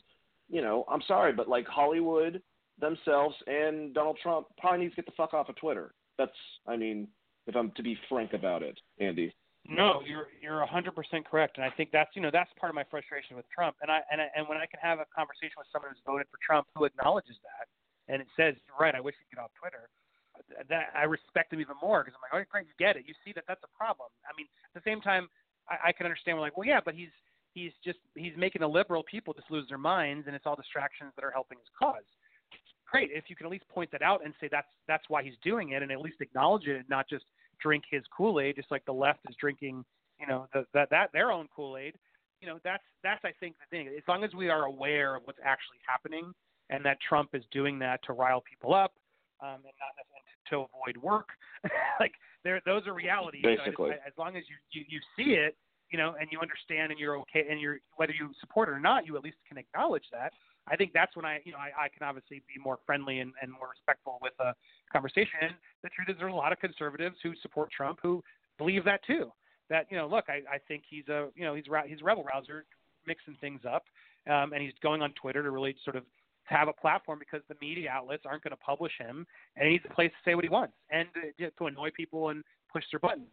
you know, I'm sorry, but like Hollywood themselves and Donald Trump probably needs to get the fuck off of Twitter. That's, I mean, if I'm to be frank about it, Andy. No, you're you're 100% correct, and I think that's you know that's part of my frustration with Trump. And I and I, and when I can have a conversation with someone who's voted for Trump who acknowledges that, and it says, right, I wish you'd get off Twitter. That I respect him even more because I'm like, oh, great, you get it. You see that that's a problem. I mean, at the same time, I, I can understand. We're like, well, yeah, but he's he's just he's making the liberal people just lose their minds, and it's all distractions that are helping his cause. Great, if you can at least point that out and say that's that's why he's doing it, and at least acknowledge it, and not just drink his Kool Aid, just like the left is drinking, you know, the, that that their own Kool Aid. You know, that's that's I think the thing. As long as we are aware of what's actually happening, and that Trump is doing that to rile people up, um, and not to, to avoid work, like there those are realities. Basically, so just, as long as you, you you see it you know, and you understand and you're okay and you're whether you support it or not, you at least can acknowledge that. I think that's when I, you know, I, I can obviously be more friendly and, and more respectful with a conversation. And the truth is, there's a lot of conservatives who support Trump who believe that too. That you know, look, I, I think he's a, you know, he's he's a rebel rouser, mixing things up, um, and he's going on Twitter to really sort of have a platform because the media outlets aren't going to publish him, and he needs a place to say what he wants and to, to annoy people and push their buttons.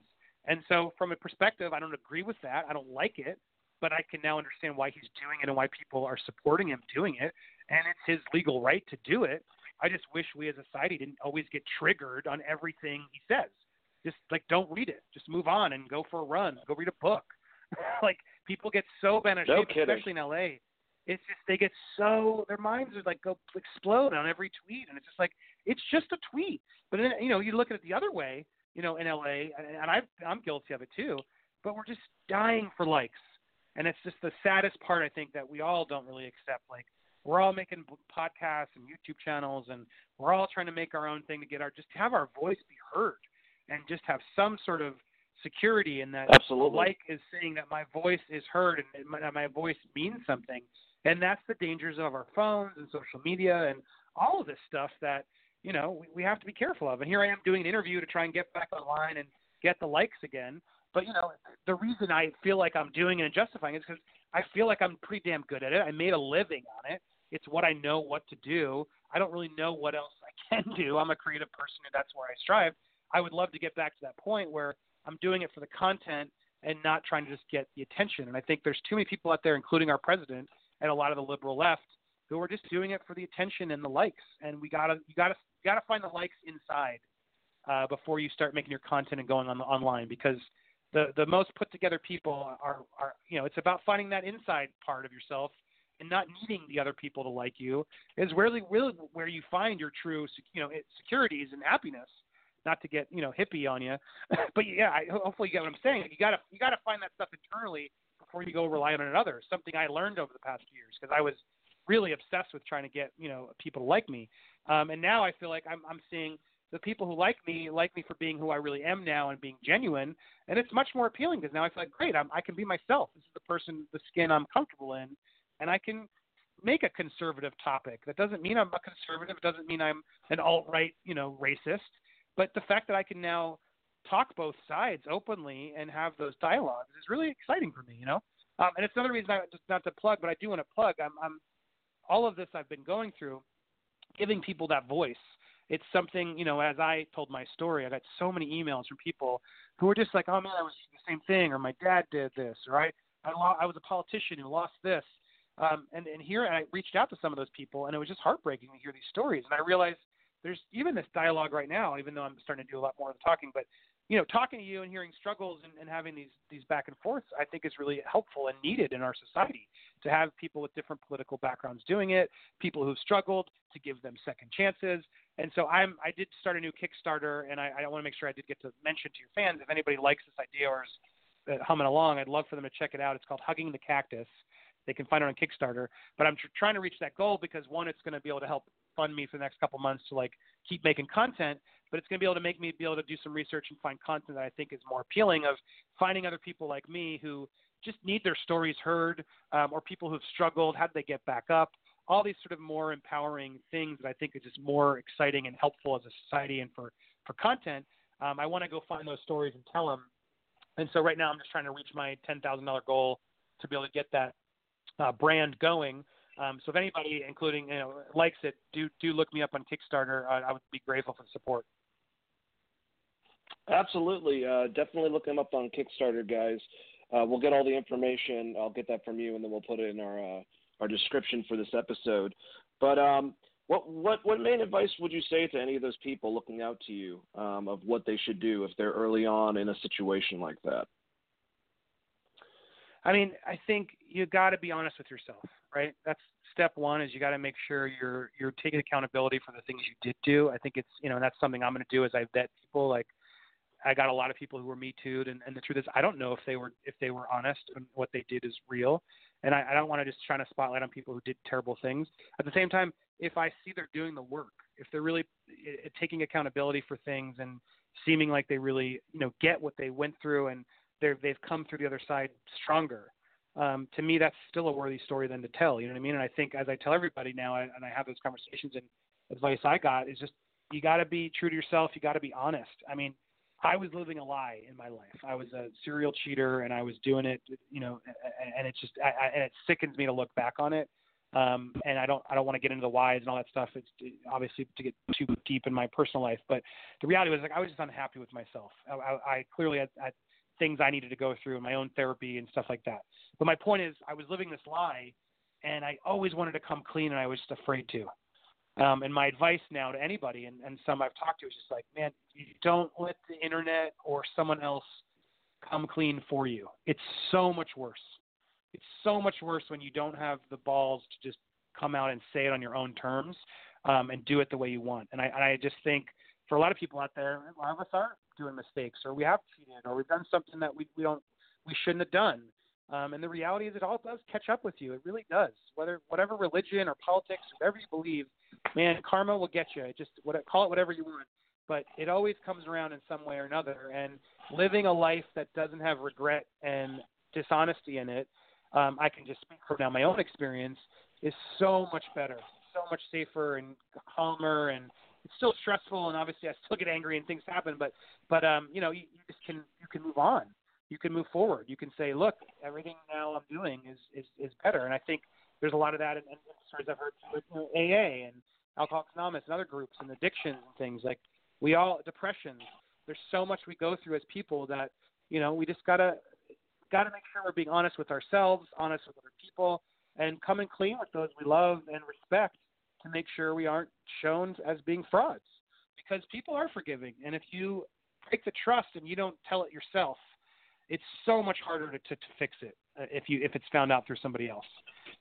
And so, from a perspective, I don't agree with that. I don't like it, but I can now understand why he's doing it and why people are supporting him doing it. And it's his legal right to do it. I just wish we as a society didn't always get triggered on everything he says. Just like don't read it. Just move on and go for a run. Go read a book. like people get so bent out of no shape, especially in LA. It's just they get so their minds are like go explode on every tweet, and it's just like it's just a tweet. But then you know you look at it the other way you know, in LA, and I, I'm guilty of it too. But we're just dying for likes, and it's just the saddest part. I think that we all don't really accept. Like we're all making podcasts and YouTube channels, and we're all trying to make our own thing to get our just have our voice be heard, and just have some sort of security in that. Absolutely. Like is saying that my voice is heard and my, my voice means something, and that's the dangers of our phones and social media and all of this stuff that you know, we, we have to be careful of. And here I am doing an interview to try and get back online and get the likes again. But you know, the reason I feel like I'm doing it and justifying it is because I feel like I'm pretty damn good at it. I made a living on it. It's what I know what to do. I don't really know what else I can do. I'm a creative person, and that's where I strive. I would love to get back to that point where I'm doing it for the content and not trying to just get the attention. And I think there's too many people out there, including our president and a lot of the liberal left, who are just doing it for the attention and the likes. And we gotta you gotta you gotta find the likes inside uh, before you start making your content and going on the online because the the most put together people are are you know it's about finding that inside part of yourself and not needing the other people to like you. Is really really where you find your true you know securities and happiness. Not to get you know hippie on you but yeah I, hopefully you get what i'm saying. You gotta you gotta find that stuff internally before you go rely on another. Something i learned over the past years because i was really obsessed with trying to get you know people to like me um and now i feel like i'm i'm seeing the people who like me like me for being who I really am now and being genuine, and it's much more appealing because now I feel like great, I'm, I can be myself. This is the person, the skin I'm comfortable in, and I can make a conservative topic. That doesn't mean I'm a conservative. It doesn't mean I'm an alt right, you know, racist. But the fact that I can now talk both sides openly and have those dialogues is really exciting for me, you know. Um, and it's another reason I just not to plug, but I do want to plug. I'm, I'm all of this I've been going through, giving people that voice. It's something you know as i told my story i got so many emails from people who were just like oh man i was the same thing or my dad did this i i, lo- I was a politician who lost this. Um and and here i reached out to some of those people and it was just heartbreaking to hear these stories. And i realized there's even this dialogue right now even though i'm starting to do a lot more of the talking but you know, talking to you and hearing struggles and, and having these these back and forths, I think is really helpful and needed in our society to have people with different political backgrounds doing it, people who've struggled to give them second chances. And so I'm I did start a new Kickstarter, and I, I want to make sure I did get to mention to your fans if anybody likes this idea or is uh, humming along, I'd love for them to check it out. It's called Hugging the Cactus. They can find it on Kickstarter. But I'm tr- trying to reach that goal because one, it's going to be able to help fund me for the next couple months to like keep making content but it's going to be able to make me be able to do some research and find content that I think is more appealing of finding other people like me who just need their stories heard um, or people who've struggled, how do they get back up? All these sort of more empowering things that I think is just more exciting and helpful as a society and for, for content. Um, I want to go find those stories and tell them. And so right now I'm just trying to reach my $10,000 goal to be able to get that uh, brand going. Um, so if anybody, including you know, likes it, do do look me up on Kickstarter. I would be grateful for the support. Absolutely. Uh, definitely look them up on Kickstarter, guys. Uh, we'll get all the information. I'll get that from you, and then we'll put it in our uh, our description for this episode. But um, what what what main advice would you say to any of those people looking out to you um, of what they should do if they're early on in a situation like that? I mean, I think you got to be honest with yourself, right? That's step one. Is you got to make sure you're you're taking accountability for the things you did do. I think it's you know that's something I'm going to do as I vet people like I got a lot of people who were me too, and, and the truth is, I don't know if they were if they were honest and what they did is real, and I, I don't want to just shine a spotlight on people who did terrible things. At the same time, if I see they're doing the work, if they're really it, it, taking accountability for things and seeming like they really you know get what they went through and they've come through the other side stronger. Um, to me, that's still a worthy story than to tell. You know what I mean? And I think as I tell everybody now, I, and I have those conversations, and advice I got is just you got to be true to yourself. You got to be honest. I mean I was living a lie in my life. I was a serial cheater, and I was doing it, you know, and it just, I, I, and it sickens me to look back on it. Um, and I don't, I don't want to get into the whys and all that stuff. It's obviously to get too deep in my personal life, but the reality was like I was just unhappy with myself. I, I, I clearly had, had things I needed to go through in my own therapy and stuff like that. But my point is, I was living this lie, and I always wanted to come clean, and I was just afraid to. Um, and my advice now to anybody, and, and some I've talked to, is just like, man, you don't let the internet or someone else come clean for you. It's so much worse. It's so much worse when you don't have the balls to just come out and say it on your own terms um, and do it the way you want. And I, and I just think for a lot of people out there, a lot of us are doing mistakes, or we have cheated, or we've done something that we we don't we shouldn't have done. Um, and the reality is, it all does catch up with you. It really does. Whether whatever religion or politics, whatever you believe, man, karma will get you. Just what, call it whatever you want, but it always comes around in some way or another. And living a life that doesn't have regret and dishonesty in it, um, I can just speak from now my own experience, is so much better, so much safer and calmer and it's still stressful and obviously I still get angry and things happen, but but um, you know, you, you just can you can move on you can move forward. You can say, look, everything now I'm doing is is, is better. And I think there's a lot of that in, in stories I've heard with you know, AA and Alcoholics Anonymous and other groups and addictions and things like we all depressions. There's so much we go through as people that you know we just gotta got to make sure we're being honest with ourselves, honest with other people, and coming clean with those we love and respect to make sure we aren't shown as being frauds. Because people are forgiving, and if you break the trust and you don't tell it yourself, it's so much harder to, to, to fix it uh, if you if it's found out through somebody else.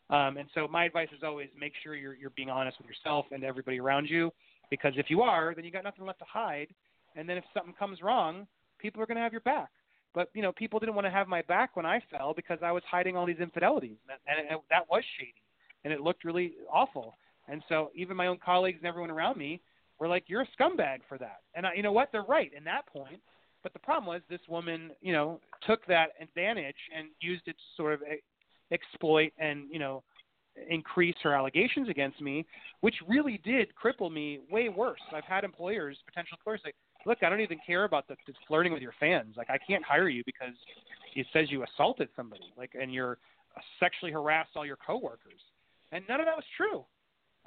Um, and so my advice is always make sure you're you're being honest with yourself and everybody around you, because if you are, then you got nothing left to hide. And then if something comes wrong, people are going to have your back. But you know, people didn't want to have my back when I fell because I was hiding all these infidelities, and, and, and that was shady, and it looked really awful. And so even my own colleagues and everyone around me were like, "You're a scumbag for that." And I, you know what? They're right in that point. But the problem was this woman, you know, took that advantage and used it to sort of exploit and you know increase her allegations against me, which really did cripple me way worse. I've had employers, potential employers, say, "Look, I don't even care about the, the flirting with your fans. Like, I can't hire you because it says you assaulted somebody, like, and you're sexually harassed all your coworkers." And none of that was true.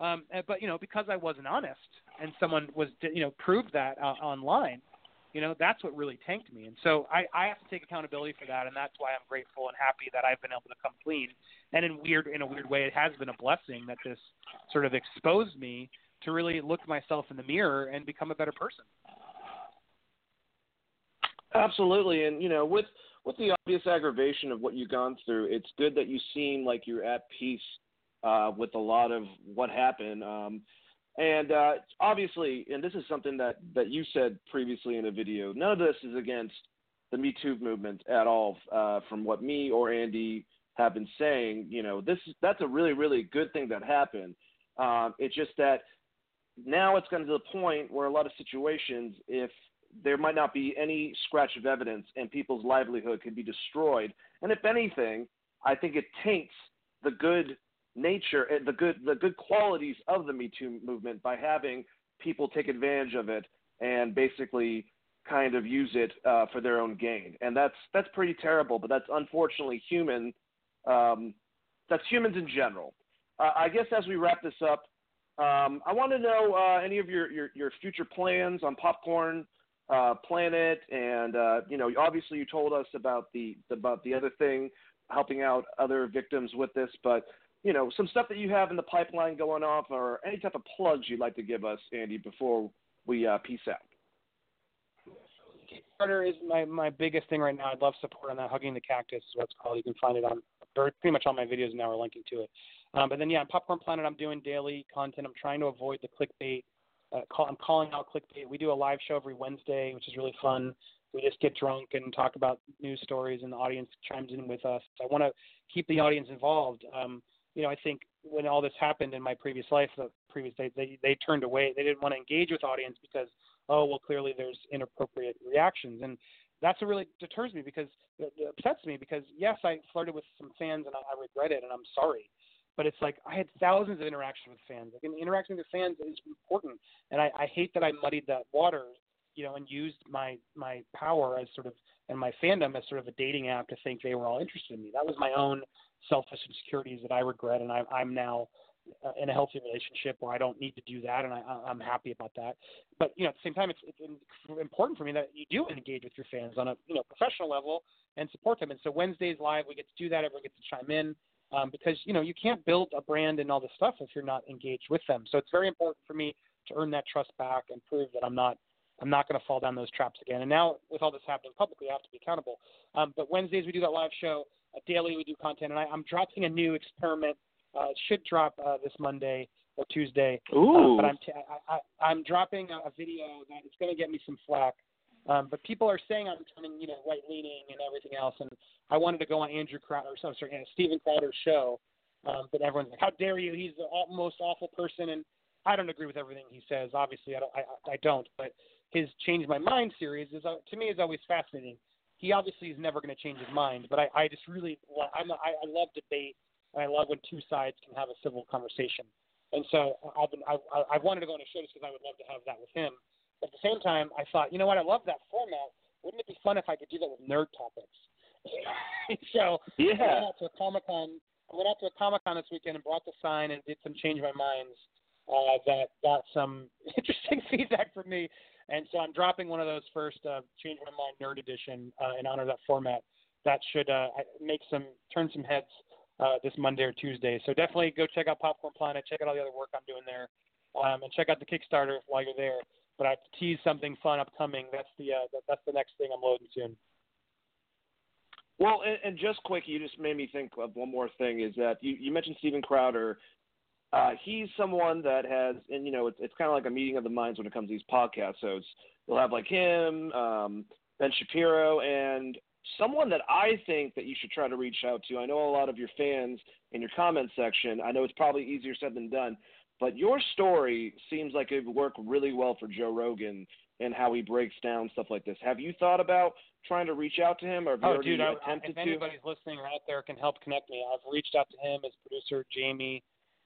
Um, but you know, because I wasn't honest, and someone was, you know, proved that uh, online, you know, that's what really tanked me. And so I, I have to take accountability for that, and that's why I'm grateful and happy that I've been able to come clean. And in weird, in a weird way, it has been a blessing that this sort of exposed me to really look myself in the mirror and become a better person. Absolutely, and you know, with with the obvious aggravation of what you've gone through, it's good that you seem like you're at peace uh, with a lot of what happened. Um, and uh, obviously, and this is something that, that you said previously in a video, none of this is against the Me Too movement at all. Uh, from what me or Andy have been saying, you know, this that's a really really good thing that happened. Um, it's just that now it's gotten to the point where a lot of situations, if there might not be any scratch of evidence and people's livelihood could be destroyed, and if anything, I think it taints the good nature, eh, the good the good qualities of the Me Too movement by having people take advantage of it and basically kind of use it uh, for their own gain. And that's that's pretty terrible, but that's unfortunately human. Um, that's humans in general. Uh, I guess as we wrap this up, um, I want to know uh, any of your, your, your future plans on Popcorn uh, Planet, and uh, you know, obviously you told us about the about the other thing, helping out other victims with this, but you know, some stuff that you have in the pipeline going off, or any type of plugs you'd like to give us, Andy, before we uh, peace out. Kickstarter is my my biggest thing right now. I'd love support on that. Hugging the Cactus is what it's called. You can find it on pretty much all my videos now are linking to it. Um, but then yeah, Popcorn Planet, I'm doing daily content. I'm trying to avoid the clickbait. Uh, call, I'm calling out clickbait. We do a live show every Wednesday, which is really fun. We just get drunk and talk about news stories, and the audience chimes in with us. I want to keep the audience involved. Um, you know, I think when all this happened in my previous life, the previous day, they they turned away. They didn't want to engage with audience because oh well, clearly there's inappropriate reactions, and that's what really deters me because it, it upsets me because yes, I flirted with some fans and I, I regret it and I'm sorry, but it's like I had thousands of interactions with fans. Like, and interacting with fans is important, and I, I hate that I muddied that water, you know, and used my my power as sort of and my fandom as sort of a dating app to think they were all interested in me. That was my own selfish insecurities that I regret, and I, I'm now uh, in a healthy relationship where I don't need to do that, and I, I'm happy about that. But you know, at the same time, it's, it's important for me that you do engage with your fans on a you know professional level and support them. And so Wednesdays live, we get to do that. Everyone gets to chime in um, because you know you can't build a brand and all this stuff if you're not engaged with them. So it's very important for me to earn that trust back and prove that I'm not I'm not going to fall down those traps again. And now with all this happening publicly, I have to be accountable. Um, but Wednesdays we do that live show. Uh, daily we do content, and I, I'm dropping a new experiment. Uh, it should drop uh, this Monday or Tuesday. Ooh. Uh, but I'm t- I, I, I'm dropping a, a video that is going to get me some flack. Um, but people are saying I'm turning, you know, right leaning and everything else, and I wanted to go on Andrew Crowder, or sorry, sorry, Steven Crowder's show. Um, but everyone's like, "How dare you? He's the most awful person." And I don't agree with everything he says. Obviously, I don't. I, I don't. But his "Change My Mind" series is, uh, to me, is always fascinating he obviously is never going to change his mind. But I, I just really, I'm, I, I love debate, and I love when two sides can have a civil conversation. And so I've been, I, I wanted to go on a show just because I would love to have that with him. But at the same time, I thought, you know what, I love that format. Wouldn't it be fun if I could do that with nerd topics? so yeah. I went out to a Comic Con. I went out to a Comic Con this weekend and brought the sign and did some change my minds. Uh, that got some interesting feedback from me and so I'm dropping one of those first uh, Change My Mind Nerd Edition uh, in honor of that format that should uh, make some turn some heads uh, this Monday or Tuesday. So definitely go check out Popcorn Planet, check out all the other work I'm doing there, um, and check out the Kickstarter while you're there. But I tease something fun upcoming. That's the uh, that, that's the next thing I'm loading soon. Well, and, and just quick, you just made me think of one more thing. Is that you, you mentioned Steven Crowder? Uh, he's someone that has, and you know, it's, it's kind of like a meeting of the minds when it comes to these podcasts. So it's, you'll have like him, um, Ben Shapiro, and someone that I think that you should try to reach out to. I know a lot of your fans in your comment section. I know it's probably easier said than done, but your story seems like it would work really well for Joe Rogan and how he breaks down stuff like this. Have you thought about trying to reach out to him, or have you oh, already dude, I, attempted if anybody's listening out there can help connect me, I've reached out to him, his producer Jamie.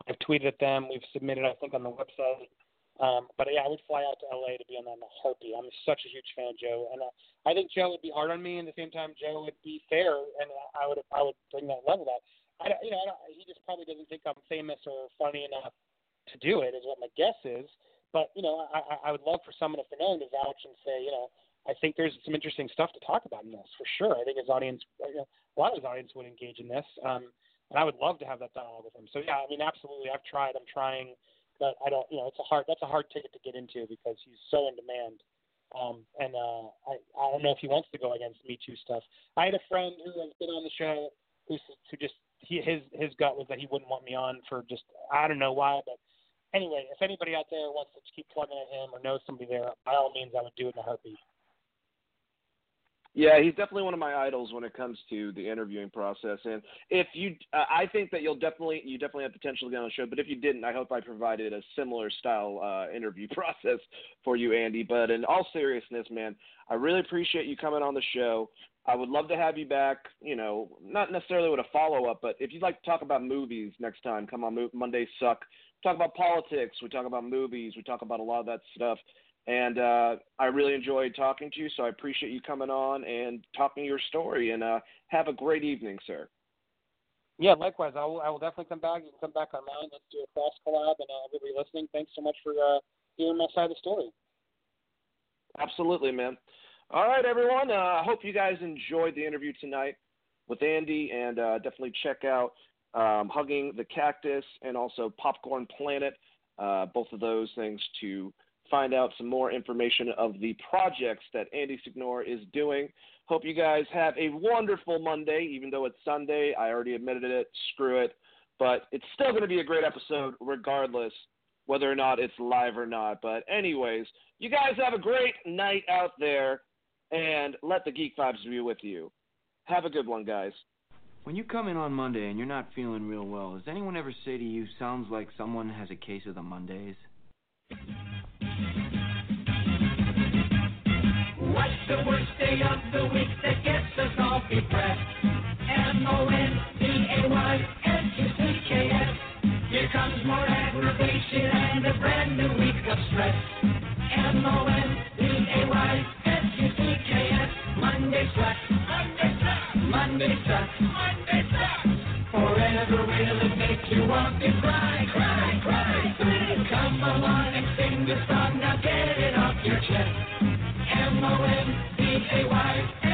I've tweeted at them. We've submitted, I think, on the website. Um, but yeah, I would fly out to LA to be on that in a heartbeat. I'm such a huge fan of Joe, and uh, I think Joe would be hard on me, and at the same time, Joe would be fair, and I would I would bring that level up. I don't, you know, I don't, he just probably doesn't think I'm famous or funny enough to do it, is what my guess is. But you know, I, I would love for someone if they're to vouch and say, you know, I think there's some interesting stuff to talk about in this for sure. I think his audience, you know, a lot of his audience would engage in this, um, and I would love to have that dialogue with him. So yeah, I mean, absolutely, I've tried. I'm trying, but I don't, you know, it's a hard that's a hard ticket to get into because he's so in demand. Um, and uh, I I don't know if he wants to go against Me Too stuff. I had a friend who has been on the show who who just he his his gut was that he wouldn't want me on for just I don't know why, but anyway, if anybody out there wants to keep plugging at him or knows somebody there, by all means, I would do it in a heartbeat. Yeah, he's definitely one of my idols when it comes to the interviewing process. And if you, uh, I think that you'll definitely, you definitely have potential to get on the show. But if you didn't, I hope I provided a similar style uh, interview process for you, Andy. But in all seriousness, man, I really appreciate you coming on the show. I would love to have you back. You know, not necessarily with a follow up, but if you'd like to talk about movies next time, come on. Mondays suck. talk about politics. We talk about movies. We talk about a lot of that stuff. And uh, I really enjoyed talking to you, so I appreciate you coming on and talking your story. And uh, have a great evening, sir. Yeah, likewise. I will. I will definitely come back. You can come back on mine. Let's do a cross collab. And uh, everybody listening, thanks so much for uh, hearing my side of the story. Absolutely, man. All right, everyone. Uh, I hope you guys enjoyed the interview tonight with Andy, and uh, definitely check out um, Hugging the Cactus and also Popcorn Planet. Uh, both of those things to find out some more information of the projects that Andy Signore is doing. Hope you guys have a wonderful Monday, even though it's Sunday. I already admitted it. Screw it. But it's still going to be a great episode, regardless whether or not it's live or not. But, anyways, you guys have a great night out there, and let the Geek Vibes be with you. Have a good one, guys. When you come in on Monday and you're not feeling real well, does anyone ever say to you, sounds like someone has a case of the Mondays? The worst day of the week that gets us all depressed? M-O-N-D-A-Y-S-U-C-K-S. Here comes more aggravation and a brand new week of stress. M-O-N-D-A-Y-S-U-C-K-S. Monday sucks. Monday sucks. Monday sucks. Monday sucks. Forever will it make you want to cry, cry, cry. Come along and sing the song now. M-O-N-D-A-Y